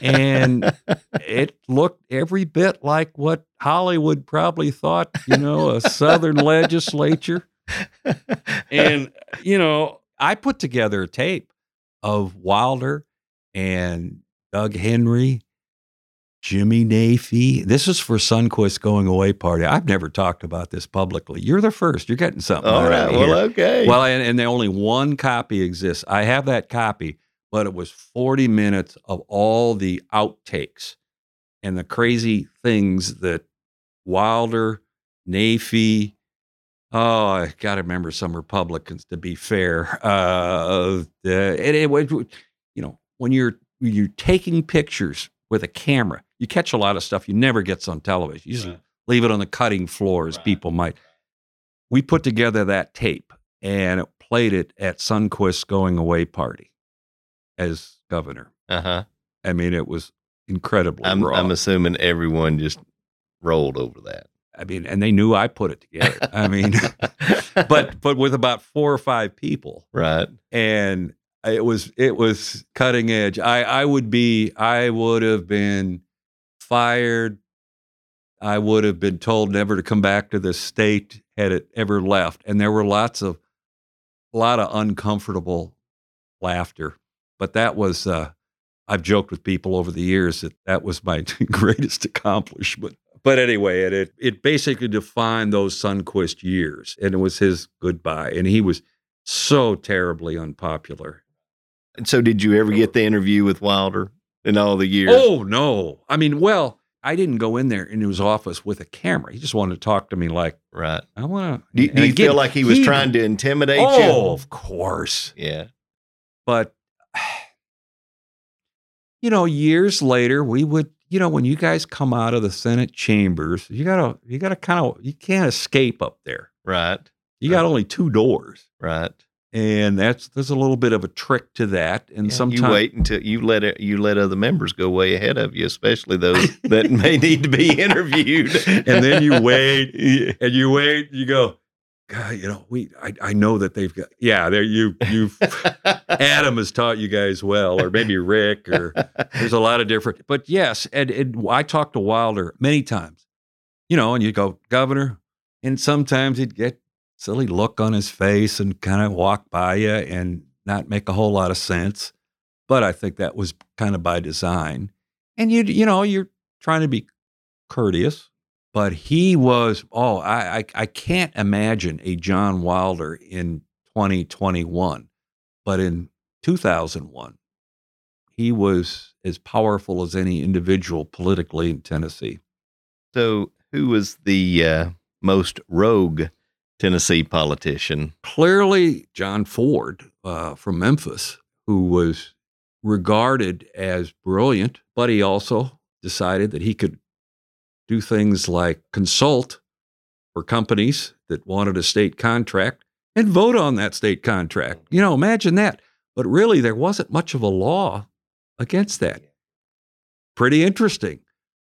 and (laughs) it looked every bit like what Hollywood probably thought. You know, a Southern legislature and you know, I put together a tape of Wilder and Doug Henry, Jimmy Naifeh. This is for Sundquist going away party. I've never talked about this publicly. You're the first. You're getting something. All right. Well, here. okay. Well, and, and only one copy exists. I have that copy, but it was 40 minutes of all the outtakes and the crazy things that Wilder, Naifeh, oh, I got to remember some Republicans to be fair. (laughs) Uh, the, and it, was, you know, when you're when you're taking pictures with a camera, you catch a lot of stuff you never gets on television. You just Right. leave it on the cutting floor, as Right. people might. We put together that tape and it played it at Sundquist's going away party as governor. uh huh. I mean, it was incredibly I'm, raw. I'm assuming everyone just rolled over that. I mean, and they knew I put it together. I mean, (laughs) but but with about four or five people, right. and it was it was cutting edge. I I would be I would have been fired. I would have been told never to come back to the state had it ever left. And there were lots of a lot of uncomfortable laughter. But that was uh I've joked with people over the years that that was my (laughs) greatest accomplishment. But anyway, it, it it basically defined those Sundquist years, and it was his goodbye. And he was so terribly unpopular. And so, did you ever get the interview with Wilder in all the years? Oh no! I mean, well, I didn't go in there in his office with a camera. He just wanted to talk to me like right. I want to. Do, do you feel like he was trying to intimidate Oh, you? Oh, of course. Yeah. But you know, years later, we would, you know, when you guys come out of the Senate chambers, you gotta, you gotta kind of, you can't escape up there. Right. You got only two doors, Right. and that's there's a little bit of a trick to that. And Yeah, sometimes you wait until you let it, you let other members go way ahead of you, especially those (laughs) that may need to be (laughs) interviewed. and then you wait (laughs) and you wait you go god you know we i, I know that they've got yeah there you you adam has taught you guys well or maybe rick or there's a lot of different but yes and, and i talked to wilder many times you know and you go governor and sometimes he'd get silly look on his face and kind of walk by you and not make a whole lot of sense but i think that was kind of by design and you you know you're trying to be courteous but he was oh I, I i can't imagine a john wilder in 2021 but in 2001 he was as powerful as any individual politically in tennessee so, who was the uh, most rogue Tennessee politician? clearly john ford uh, from memphis who was regarded as brilliant but he also decided that he could do things like consult for companies that wanted a state contract and vote on that state contract. You know, imagine that. But really, there wasn't much of a law against that. Pretty interesting.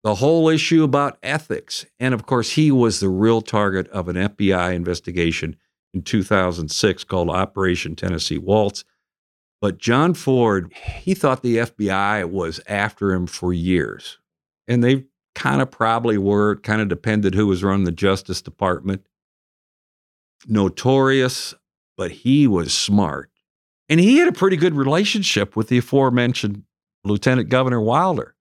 The whole issue about ethics. And of course, he was the real target of an FBI investigation in 2006 called Operation Tennessee Waltz. But John Ford, he thought the FBI was after him for years. And they kind of probably were. It kind of depended who was running the Justice Department. Notorious, but he was smart. And he had a pretty good relationship with the aforementioned Lieutenant Governor Wilder.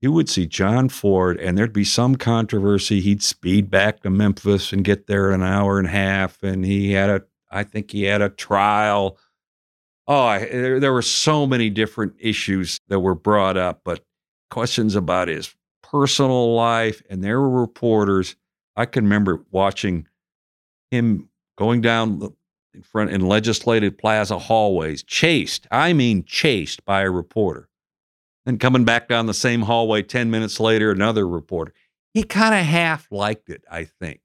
You would see John Ford, and there'd be some controversy. He'd speed back to Memphis and get there an hour and a half. And he had a, I think he had a trial. Oh, I, there, there were so many different issues that were brought up, but questions about his personal life. And there were reporters. I can remember watching him going down in front in legislative plaza hallways, chased, I mean, chased by a reporter. And coming back down the same hallway 10 minutes later, another reporter. He kind of half liked it, I think.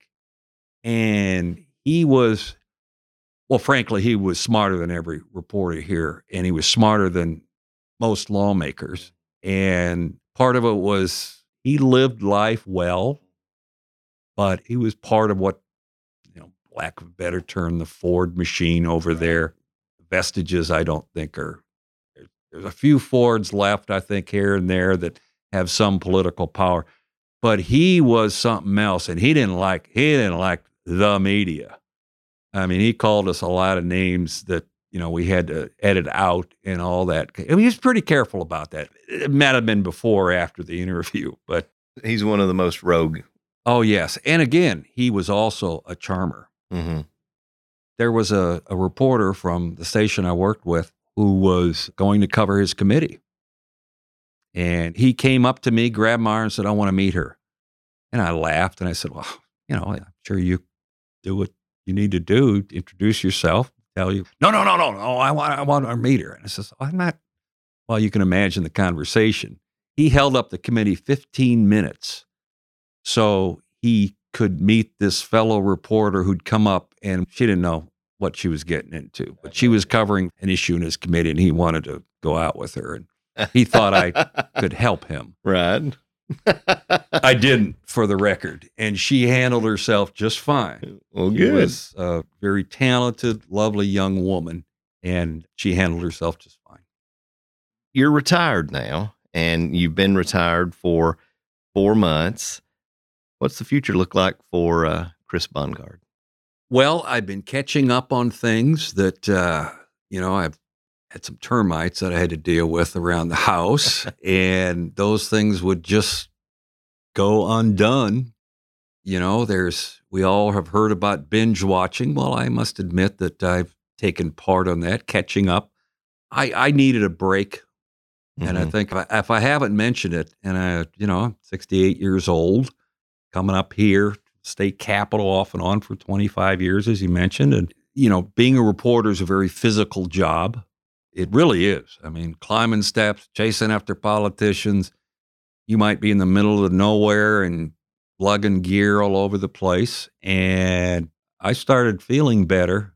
And he was, well, frankly, he was smarter than every reporter here, and he was smarter than most lawmakers. And part of it was he lived life well, but he was part of what, you know, lack of a better term, the Ford machine over there. Vestiges, I don't think are there's- there's a few Fords left, I think, here and there that have some political power. But he was something else, and he didn't like he didn't like the media. I mean, he called us a lot of names that you know we had to edit out and all that. I mean, he was pretty careful about that. It might have been before or after the interview, but He's one of the most rogue. oh yes. And again, he was also a charmer. hmm there was a, a reporter from the station I worked with who was going to cover his committee. And he came up to me, grabbed my arm, and said, I want to meet her. And I laughed and I said, Well, you know, I'm sure you do what you need to do, introduce yourself, tell you, no, no, no, no, no, I want, I want to meet her. And I says, I'm not, well, you can imagine the conversation. He held up the committee 15 minutes so he could meet this fellow reporter who'd come up and she didn't know what she was getting into, but she was covering an issue in his committee and he wanted to go out with her. And he thought I (laughs) could help him. Right. I didn't, for the record. And she handled herself just fine. well, She good. was a very talented, lovely young woman, and she handled herself just fine. You're retired now, and you've been retired for four months. What's the future look like for uh, Chris Bundgaard? Well, I've been catching up on things that, uh, you know, I've had some termites that I had to deal with around the house, (laughs) and those things would just go undone. You know, there's, we all have heard about binge watching. Well, I must admit that I've taken part on that, catching up. I, I needed a break And I Mhm. think if I, if I haven't mentioned it, and I, you know, I'm 68 years old, coming up here, state capital off and on for 25 years, as you mentioned, and you know, being a reporter is a very physical job. It really is. I mean, climbing steps, chasing after politicians. You might be in the middle of nowhere and lugging gear all over the place. And I started feeling better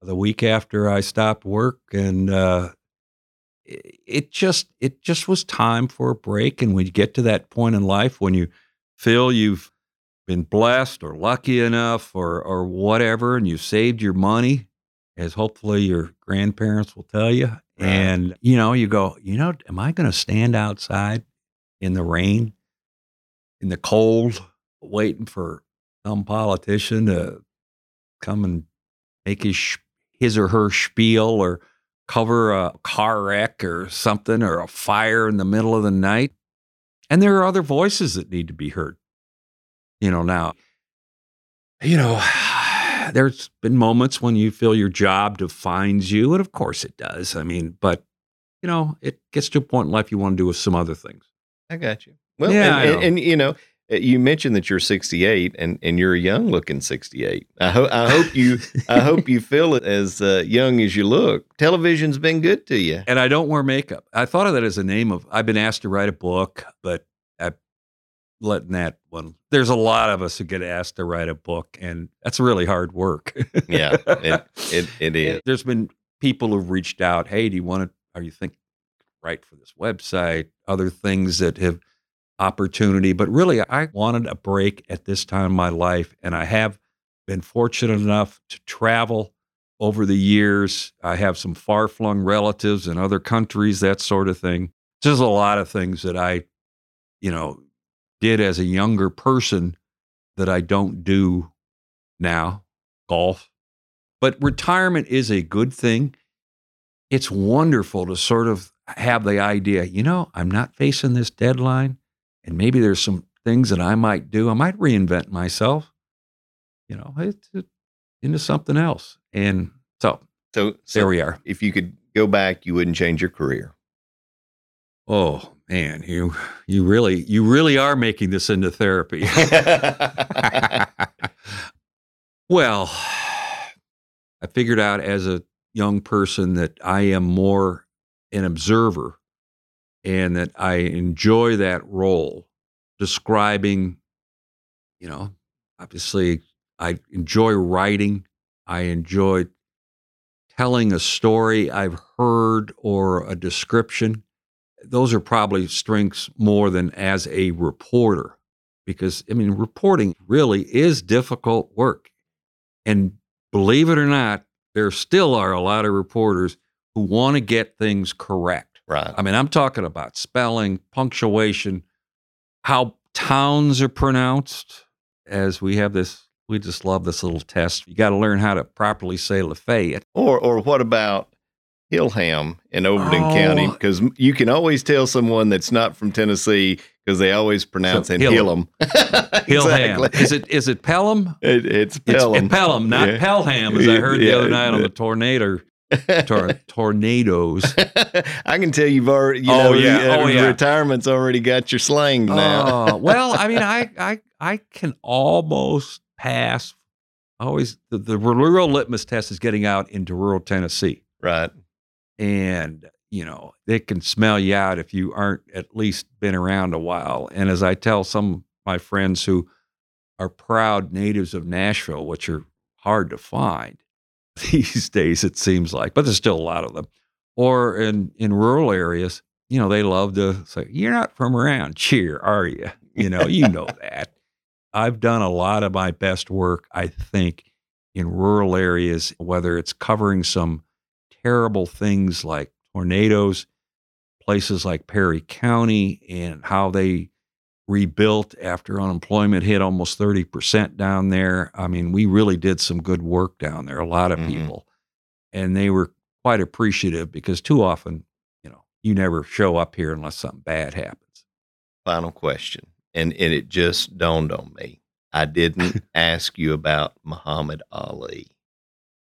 the week after I stopped work, and uh, it just it just was time for a break. And when you get to that point in life when you feel you've been blessed or lucky enough or or whatever, and you've saved your money, as hopefully your grandparents will tell you, Right. and you know you go, you know, am I going to stand outside in the rain, in the cold, waiting for some politician to come and make his sh- his or her spiel or cover a car wreck or something or a fire in the middle of the night. And there are other voices that need to be heard. You know, now, you know, there's been moments when you feel your job defines you. And of course it does. I mean, but, you know, it gets to a point in life you want to do some other things. I got you. Well, Yeah, and, and, and, you know, uh, you mentioned that you're 68 and, and you're a young looking 68. I hope I hope you I hope you feel it as uh, young as you look. Television's been good to you. And I don't wear makeup. I thought of that as a name of, I've been asked to write a book, but letting that one. There's a lot of us who get asked to write a book, and that's really hard work. Yeah, it it, (laughs) it is. There's been people who've reached out. Hey, do you want to? Are you think write for this website? Other things that have opportunity, but really, I wanted a break at this time in my life, and I have been fortunate enough to travel over the years. I have some far flung relatives in other countries, that sort of thing. There's a lot of things that I, you know, did as a younger person that I don't do now. Golf. But retirement is a good thing. It's wonderful to sort of have the idea, you know, I'm not facing this deadline, and maybe there's some things that I might do. I might reinvent myself, you know, into something else. And so So, so there we are. if you could go back, you wouldn't change your career. Oh man, you you really you really are making this into therapy. (laughs) well, I figured out as a young person that I am more an observer and that I enjoy that role describing, you know, obviously I enjoy writing. I enjoy telling a story I've heard or a description. Those are probably strengths more than as a reporter because, I mean, reporting really is difficult work. And believe it or not, there still are a lot of reporters who want to get things correct. right. I mean, I'm talking about spelling, punctuation, how towns are pronounced. As we have this, we just love this little test. You got to learn how to properly say Lafayette. Or or what about Hillham in Overton Oh. County? Because you can always tell someone that's not from Tennessee because they always pronounce So, it Hillam. Hillam. (laughs) Hillham. exactly. Is it is it Pelham? It, it's It's Pelham. Pelham, not Yeah. Pelham, as I heard the other night on the tornado (laughs) tor- tornadoes. (laughs) I can tell you've already, you Oh, know, yeah. the, uh, Oh, yeah. retirement's already got your slang now. Oh, well, I mean, I, I, I can almost pass. Always the, the rural litmus test is getting out into rural Tennessee, right. And you know they can smell you out if you aren't at least been around a while. And as I tell some of my friends who are proud natives of Nashville, which are hard to find (laughs) these days, it seems like, but there's still a lot of them. Or in in rural areas, you know, they love to say, "You're not from around cheer are you?" You know, you know (laughs) that. I've done a lot of my best work, I think, in rural areas, whether it's covering some terrible things like tornadoes, places like Perry County, and how they rebuilt after unemployment hit almost 30% down there. I mean, we really did some good work down there, a lot of Mhm. people. And they were quite appreciative because too often, you know, you never show up here unless something bad happens. Final question. And, and it just dawned on me. I didn't (laughs) ask you about Muhammad Ali.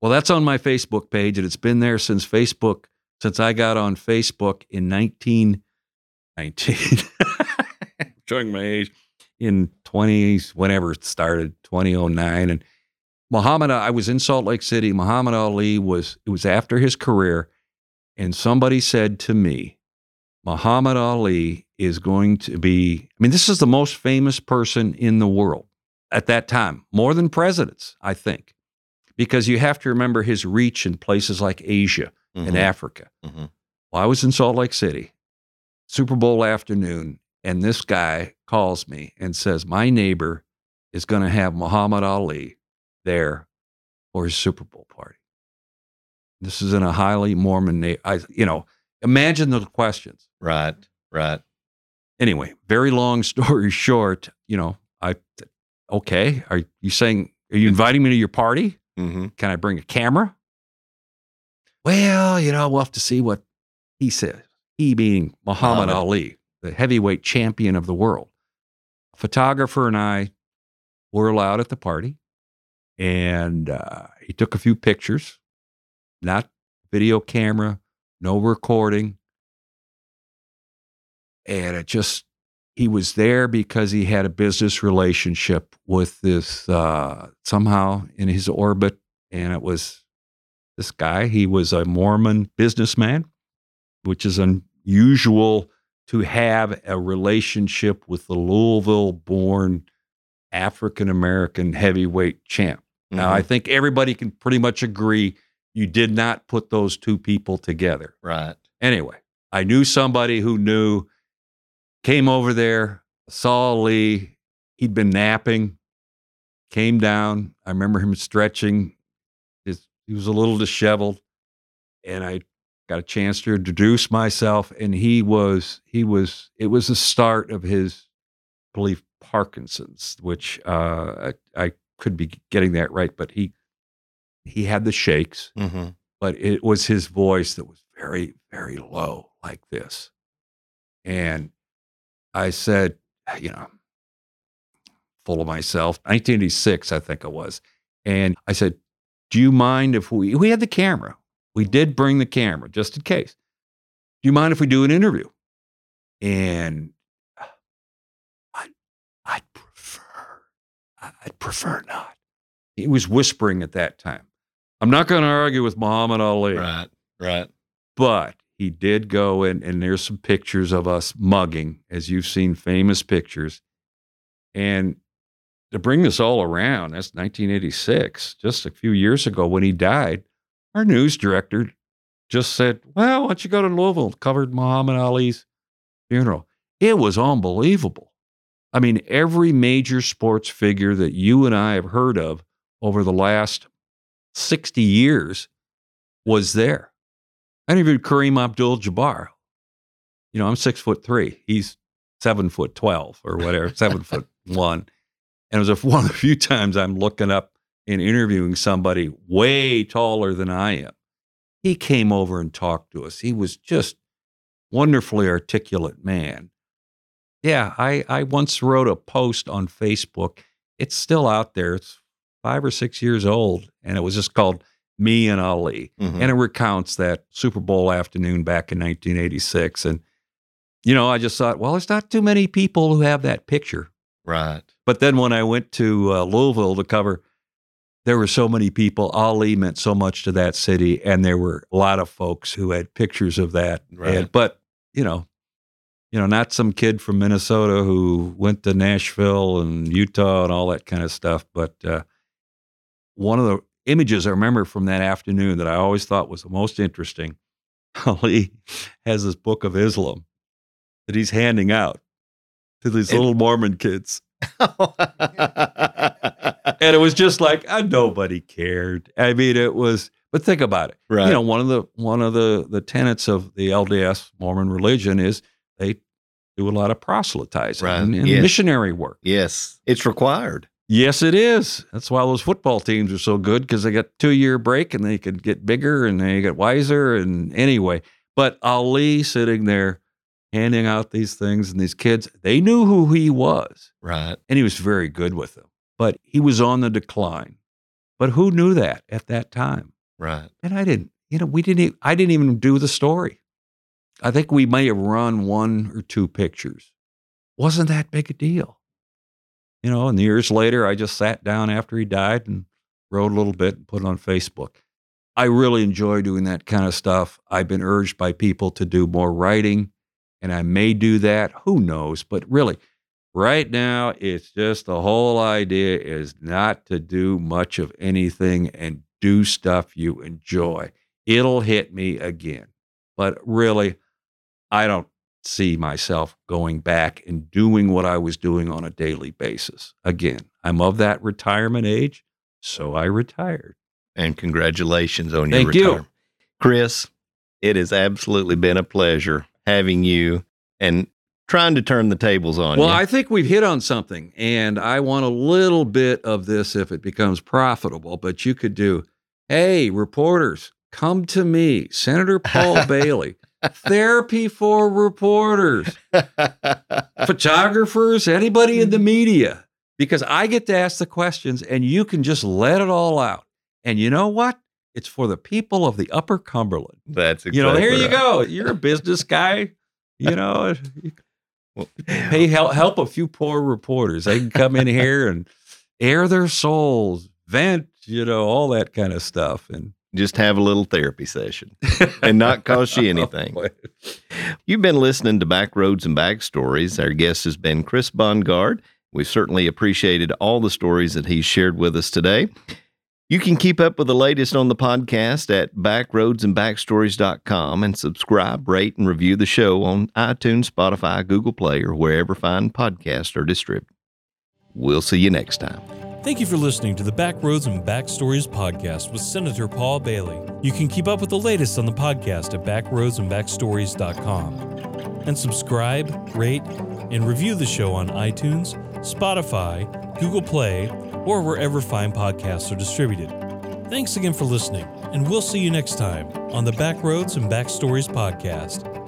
Well, that's on my Facebook page, and it's been there since Facebook, since I got on Facebook in 1919. (laughs) Showing my age in 20s, whenever it started, 2009. And Muhammad, I was in Salt Lake City. Muhammad Ali was, it was after his career. And somebody said to me, Muhammad Ali is going to be, I mean, this is the most famous person in the world at that time, more than presidents, I think, because you have to remember his reach in places like Asia Mhm. and Africa. Mhm. Well, I was in Salt Lake City, Super Bowl afternoon, and this guy calls me and says, My neighbor is going to have Muhammad Ali there for his Super Bowl party. This is in a highly Mormon, na- I, you know, imagine the questions. Right. Right. Anyway, very long (laughs) story short, you know, I, okay, are you saying, are you inviting me to your party? Hmm Can I bring a camera? Well, you know, we'll have to see what he says. He being Muhammad Muhammad. Ali, the heavyweight champion of the world. Photographer and I were allowed at the party, and uh, he took a few pictures, not video camera, no recording. And it just, he was there because he had a business relationship with this uh, somehow in his orbit. And it was this guy. He was a Mormon businessman, which is unusual to have a relationship with the Louisville born African American heavyweight champ. Now, I think everybody can pretty much agree you did not put those two people together. right. Anyway, I knew somebody who knew, came over there, saw Lee. He'd been napping, came down. I remember him stretching. His, he was a little disheveled. And I got a chance to introduce myself. And he was, he was, it was the start of his, I believe, Parkinson's, which uh, I, I could be getting that right, but he, he had the shakes hmm but it was his voice that was very, very low, like this. And I said, you know, full of myself, 1986, I think it was. And I said, Do you mind if we, we had the camera. We did bring the camera just in case. Do you mind if we do an interview? And uh, I, I'd prefer, I'd prefer not. He was whispering at that time. I'm not going to argue with Muhammad Ali, Right. Right. but he did go in, and there's some pictures of us mugging, as you've seen famous pictures. And to bring this all around, that's 1986, just a few years ago when he died. Our news director just said, Well, why don't you go to Louisville? Covered Muhammad Ali's funeral. It was unbelievable. I mean, every major sports figure that you and I have heard of over the last 60 years was there. And interviewed Kareem Abdul Jabbar. You know, I'm six foot three. He's seven foot 12 or whatever, seven foot (laughs) one. And it was (laughs) one of the few times I'm looking up and interviewing somebody way taller than I am. He came over and talked to us. He was just wonderfully articulate man. Yeah, I, I once wrote a post on Facebook. It's still out there. It's five or six years old, and it was just called Me and Ali. Mhm. And it recounts that Super Bowl afternoon back in 1986. And, you know, I just thought, well, there's not too many people who have that picture. right. But then when I went to uh, Louisville to cover, there were so many people. Ali meant so much to that city, and there were a lot of folks who had pictures of that. Right. And, but you know, you know, not some kid from Minnesota who went to Nashville and Utah and all that kind of stuff. But uh, one of the images I remember from that afternoon that I always thought was the most interesting. (laughs) Ali has this book of Islam that he's handing out to these And- little Mormon kids. (laughs) and it was just like uh, nobody cared. I mean, it was. But think about it. right. You know, one of the one of the the tenets of the LDS Mormon religion is they do a lot of proselytizing Right. and, and Yes. missionary work. yes. It's required. Yes, it is. That's why those football teams are so good because they got two year break and they could get bigger and they get wiser. And anyway, but Ali sitting there handing out these things and these kids, they knew who he was Right. and he was very good with them. But he was on the decline. But who knew that at that time? Right. And I didn't. You know, we didn't. I didn't even do the story. I think we may have run one or two pictures. Wasn't that big a deal? You know, and years later, I just sat down after he died and wrote a little bit, and put it on Facebook. I really enjoy doing that kind of stuff. I've been urged by people to do more writing, and I may do that. Who knows? But really, right now, it's just the whole idea is not to do much of anything and do stuff you enjoy. It'll hit me again. But really, I don't see myself going back and doing what I was doing on a daily basis. Again, I'm of that retirement age, so I retired. And congratulations on Thank your you. retirement. Chris, it has absolutely been a pleasure having you and trying to turn the tables on you. Well, you. I think we've hit on something, and I want a little bit of this if it becomes profitable. But you could do, hey, reporters, come to me, Senator Paul (laughs) Bailey, therapy for reporters, (laughs) photographers, anybody in the mm-hmm. media, because I get to ask the questions, and you can just let it all out. And you know what? It's for the people of the Upper Cumberland. That's exactly You know, here you go. You're a business guy. You know, (laughs) Well, hey, help, help a few poor reporters. They can come in here and air their souls, vent, you know, all that kind of stuff. And just have a little therapy session (laughs) and not cost you anything. (laughs) You've been listening to Backroads and Backstories. Our guest has been Chris Bundgaard. We've certainly appreciated all the stories that he shared with us today. You can keep up with the latest on the podcast at backroadsandbackstories.com and subscribe, rate, and review the show on iTunes, Spotify, Google Play, or wherever fine podcasts are distributed. We'll see you next time. Thank you for listening to the Backroads and Backstories podcast with Senator Paul Bailey. You can keep up with the latest on the podcast at backroadsandbackstories.com. And subscribe, rate, and review the show on iTunes, Spotify, Google Play, or wherever fine podcasts are distributed. Thanks again for listening, and we'll see you next time on the Backroads and Backstories podcast.